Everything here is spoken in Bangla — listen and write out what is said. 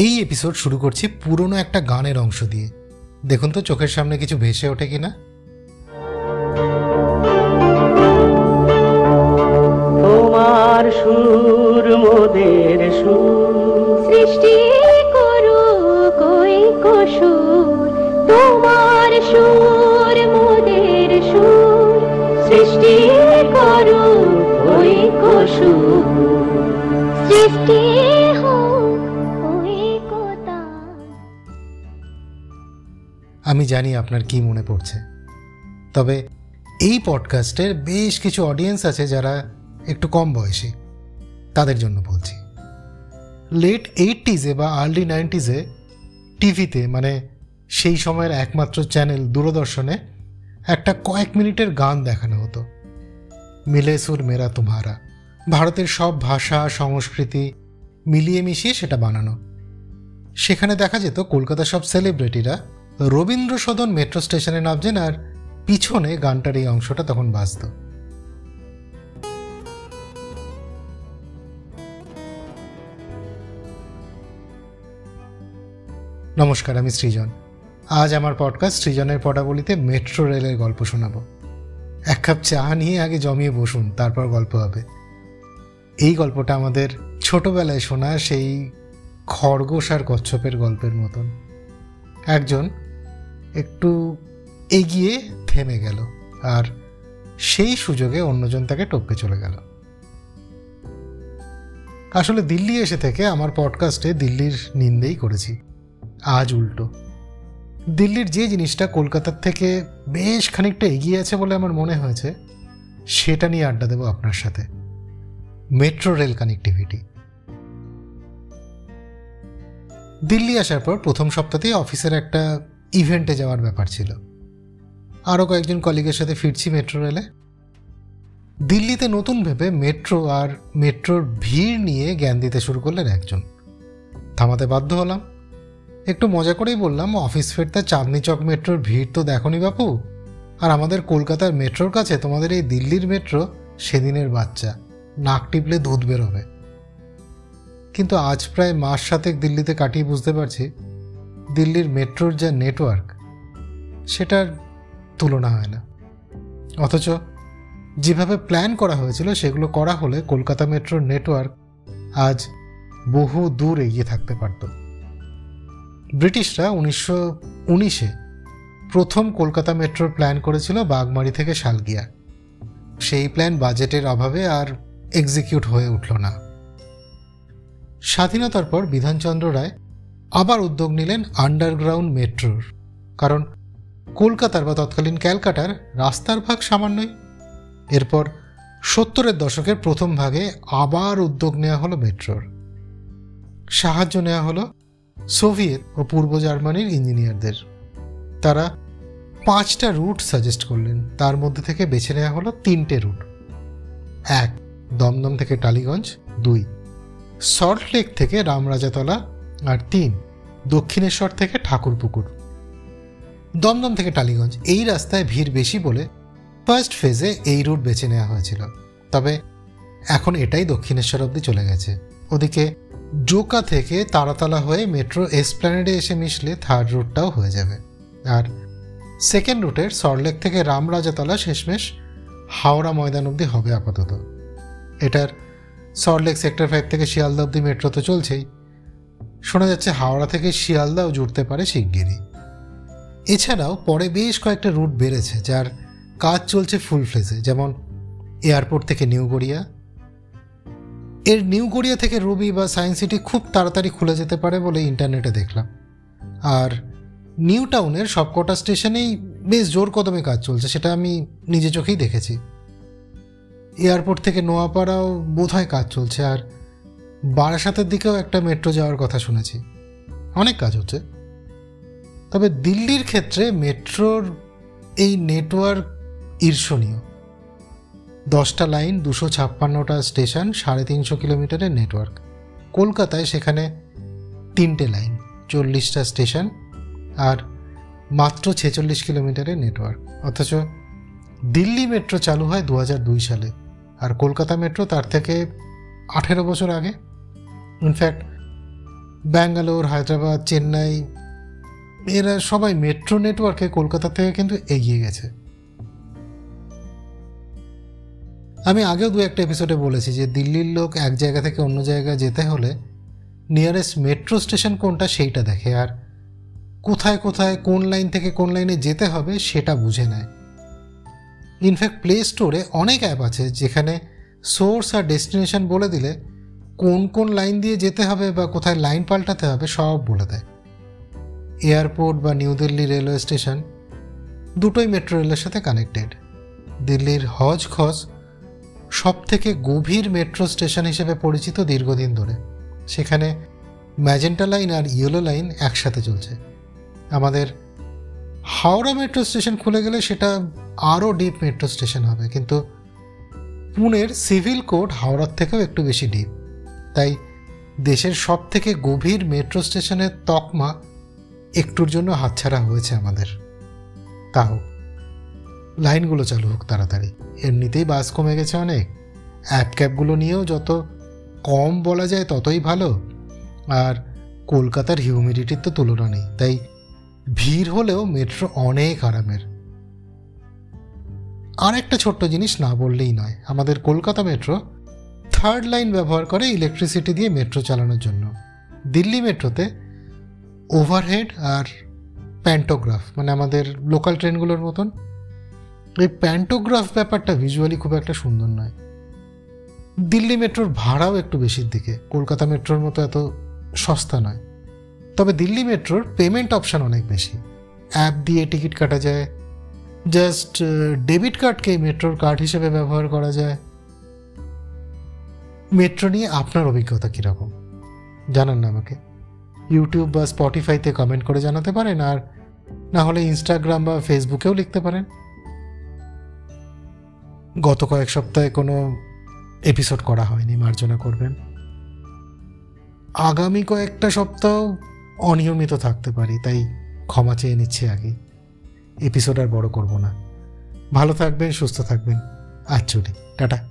এই এপিসোড শুরু করছি পুরনো একটা গানের অংশ দিয়ে। দেখুন তো চোখের সামনে কিছু ভেসে ওঠে কিনা? জানি আপনার কি মনে পড়ছে। তবে এই পডকাস্টের বেশ কিছু অডিয়েন্স আছে যারা একটু কম বয়সী। তাদের জন্য বলছি। লেট এইটিজে বা আর্লি নাইনটিজে টিভিতে মানে সেই সময়ের একমাত্র চ্যানেল দূরদর্শনে একটা কয়েক মিনিটের গান দেখানো হতো। মিলে সুর মেরা তোমারা। ভারতের সব ভাষা, সংস্কৃতি মিলিয়ে মিশিয়ে সেটা বানানো। সেখানে দেখা যেত কলকাতার সব সেলিব্রিটিরা রবীন্দ্র সদন মেট্রো স্টেশনে নামছেন আর পিছনে গানটার এই অংশটা তখন বাজত। নমস্কার, আমি সৃজন। আজ আমার পডকাস্ট সৃজনের পটাবলিতে মেট্রো রেলের গল্প শোনাবো। এক কাপ চা নিয়ে আগে জমিয়ে বসুন, তারপর গল্প হবে। এই গল্পটা আমাদের ছোটবেলায় শোনা সেই খরগোশ আর কচ্ছপের গল্পের মতন। একজন একটু এগিয়ে থেমে গেল আর সেই সুযোগে অন্যজন তাকে টপকে চলে গেল। আসলে দিল্লি এসে থেকে আমার পডকাস্টে দিল্লির নিন্দেই করেছি। আজ উল্টো। দিল্লির যে জিনিসটা কলকাতার থেকে বেশ খানিকটা এগিয়ে আছে বলে আমার মনে হয়েছে, সেটা নিয়ে আড্ডা দেবো আপনার সাথে। Metro rail connectivity. দিল্লি আসার পর প্রথম সপ্তাহতেই অফিসের একটা ইভেন্টে যাওয়ার ব্যাপার ছিল। আরও কয়েকজন কলিগের সাথে ফিরছি মেট্রো রেলে দিল্লিতে নতুন ভেবে মেট্রো আর মেট্রোর ভিড় নিয়ে জ্ঞান দিতে শুরু করলেন একজন। থামাতে বাধ্য হলাম। একটু মজা করেই বললাম, অফিস ফেরতে চাঁদনি চক মেট্রোর ভিড় তো দেখনি বাপু। আর আমাদের কলকাতার মেট্রোর কাছে তোমাদের এই দিল্লির মেট্রো সেদিনের বাচ্চা। নাক টিপলে দুধ বেরোবে। কিন্তু আজ প্রায় মাস সাতেক দিল্লিতে কাটিয়ে বুঝতে পারছি দিল্লির মেট্রোর যা নেটওয়ার্ক, সেটার তুলনা হয় না। অথচ যেভাবে প্ল্যান করা হয়েছিল, সেগুলো করা হলে কলকাতা মেট্রোর নেটওয়ার্ক আজ বহু দূর এগিয়ে থাকতে পারত। ব্রিটিশরা উনিশশো উনিশে প্রথম কলকাতা মেট্রোর প্ল্যান করেছিল বাগমারি থেকে শালগিয়া। সেই প্ল্যান বাজেটের অভাবে আর এক্সিকিউট হয়ে উঠল না। স্বাধীনতার পর বিধানচন্দ্র রায় আবার উদ্যোগ নিলেন আন্ডারগ্রাউন্ড মেট্রোর। কারণ কলকাতার বা তৎকালীন ক্যালকাটার রাস্তার ভাগ সামান্যই। এরপর সত্তরের দশকের প্রথম ভাগে আবার উদ্যোগ নেওয়া হলো মেট্রোর। সাহায্য নেওয়া হলো সোভিয়েত ও পূর্ব জার্মানির ইঞ্জিনিয়ারদের। তারা পাঁচটা রুট সাজেস্ট করলেন, তার মধ্যে থেকে বেছে নেওয়া হলো তিনটে রুট। এক, দমদম থেকে টালিগঞ্জ, দুই সল্টলেক থেকে রামরাজাতলা আর তিন, দক্ষিণেশ্বর থেকে ঠাকুরপুকুর। দমদম থেকে টালিগঞ্জ, এই রাস্তায় ভিড় বেশি বলে ফার্স্ট ফেজে এই রুট বেছে নেওয়া হয়েছিল। তবে এখন এটাই দক্ষিণেশ্বর অবধি চলে গেছে। ওদিকে জোকা থেকে তারাতলা হয়ে মেট্রো এসপ্ল্যানেডে এসে মিশলে থার্ড রুটটাও হয়ে যাবে। আর সেকেন্ড রুটের সল্টলেক থেকে রামরাজাতলা শেষমেশ হাওড়া ময়দান অবধি হবে আপাতত। এটার সল্টলেক সেক্টর ফাইভ থেকে শিয়ালদা অবধি মেট্রো তো চলছেই। শোনা যাচ্ছে হাওড়া থেকে শিয়ালদাও জুড়তে পারে শিগগিরই। এছাড়াও পরে বেশ কয়েকটা রুট বেড়েছে, যার কাজ চলছে ফুল ফ্লেজে যেমন এয়ারপোর্ট থেকে নিউ গড়িয়া। এর নিউ গড়িয়া থেকে রুবি বা সায়েন্স সিটি খুব তাড়াতাড়ি খুলে যেতে পারে বলে ইন্টারনেটে দেখলাম। আর নিউ টাউনের সবকটা স্টেশনেই বেশ জোর কদমে কাজ চলছে, সেটা আমি নিজে চোখেই দেখেছি। এয়ারপোর্ট থেকে নোয়াপাড়াও বোধহয় কাজ চলছে, আর বারাসাতের দিকেও একটা মেট্রো যাওয়ার কথা শুনেছি। অনেক কাজ হচ্ছে। তবে দিল্লির ক্ষেত্রে মেট্রোর এই নেটওয়ার্ক ঈর্ষণীয়। দশটা লাইন, দুশো ছাপ্পান্নটা স্টেশন, সাড়ে তিনশো কিলোমিটারের নেটওয়ার্ক। কলকাতায় সেখানে তিনটে লাইন, চল্লিশটা স্টেশন আর মাত্র ছেচল্লিশ কিলোমিটারের নেটওয়ার্ক। অথচ দিল্লি মেট্রো চালু হয় দু হাজার দুই সালে আর কলকাতা মেট্রো তার থেকে আঠেরো বছর আগে। ইনফ্যাক্ট ব্যাঙ্গালোর হায়দ্রাবাদ চেন্নাই এরা সবাই মেট্রো নেটওয়ার্কে কলকাতা থেকে কিন্তু এগিয়ে গেছে। আমি আগেও দু একটা এপিসোডে বলেছি যে দিল্লির লোক এক জায়গা থেকে অন্য জায়গায় যেতে হলে নিয়ারেস্ট মেট্রো স্টেশন কোনটা সেইটা দেখে আর কোথায় কোথায় কোন লাইন থেকে কোন লাইনে যেতে হবে সেটা বুঝে নেয়। ইনফ্যাক্ট প্লে স্টোরে অনেক অ্যাপ আছে যেখানে সোর্স আর ডেস্টিনেশন বলে দিলে কোন কোন লাইন দিয়ে যেতে হবে বা কোথায় লাইন পাল্টাতে হবে সব বলে দেয়। এয়ারপোর্ট বা নিউ দিল্লি রেলওয়ে স্টেশন দুটোই মেট্রো রেলের সাথে কানেক্টেড। দিল্লির হজ খজ সব থেকে গভীর মেট্রো স্টেশন হিসেবে পরিচিত দীর্ঘদিন ধরে। সেখানে ম্যাজেন্টা লাইন আর ইয়েলো লাইন একসাথে চলছে। আমাদের হাওড়া মেট্রো স্টেশন খুলে গেলে সেটা আরও ডিপ মেট্রো স্টেশন হবে, কিন্তু পুনের সিভিল কোড হাওড়ার থেকেও একটু বেশি ডিপ। তাই দেশের সব থেকে গভীর মেট্রো স্টেশনের তকমা একটুর জন্য হাতছাড়া হয়েছে আমাদের। তাও লাইনগুলো চালু হোক তাড়াতাড়ি। এমনিতেই বাস কমে গেছে অনেক। অ্যাপ ক্যাবগুলো নিয়েও যত কম বলা যায় ততই ভালো। আর কলকাতার হিউমিডিটির তো তুলনা নেই, তাই ভিড় হলেও মেট্রো অনেক আরামের। আর একটা ছোট্ট জিনিস না বললেই নয়, আমাদের কলকাতা মেট্রো থার্ড লাইন ব্যবহার করে ইলেকট্রিসিটি দিয়ে মেট্রো চালানোর জন্য। দিল্লি মেট্রোতে ওভারহেড আর প্যান্টোগ্রাফ মানে আমাদের লোকাল ট্রেনগুলোর মতন। এই প্যান্টোগ্রাফ ব্যাপারটা ভিজুয়ালি খুব একটা সুন্দর নয়। দিল্লি মেট্রোর ভাড়াও একটু বেশির দিকে, কলকাতা মেট্রোর মতো এত সস্তা নয়। তবে দিল্লি মেট্রোর পেমেন্ট অপশান অনেক বেশি। অ্যাপ দিয়ে টিকিট কাটা যায় জাস্ট ডেবিট কার্ডকে মেট্রোর কার্ড হিসেবে ব্যবহার করা যায়। মেট্রো নিয়ে আপনার অভিজ্ঞতা কীরকম? জানান না আমাকে। ইউটিউব বা স্পটিফাইতে কমেন্ট করে জানাতে পারেন আর না হলে ইনস্টাগ্রাম বা ফেসবুকেও লিখতে পারেন। গত কয়েক সপ্তাহে কোনো এপিসোড করা হয়নি, মার্জনা করবেন। আগামী কয়েকটা সপ্তাহ অনিয়মিত থাকতে পারি, তাই ক্ষমা চেয়ে নিচ্ছি আগে। এপিসোড আর বড় করব না। ভালো থাকবেন, সুস্থ থাকবেন। আচ্ছুরি টাটা।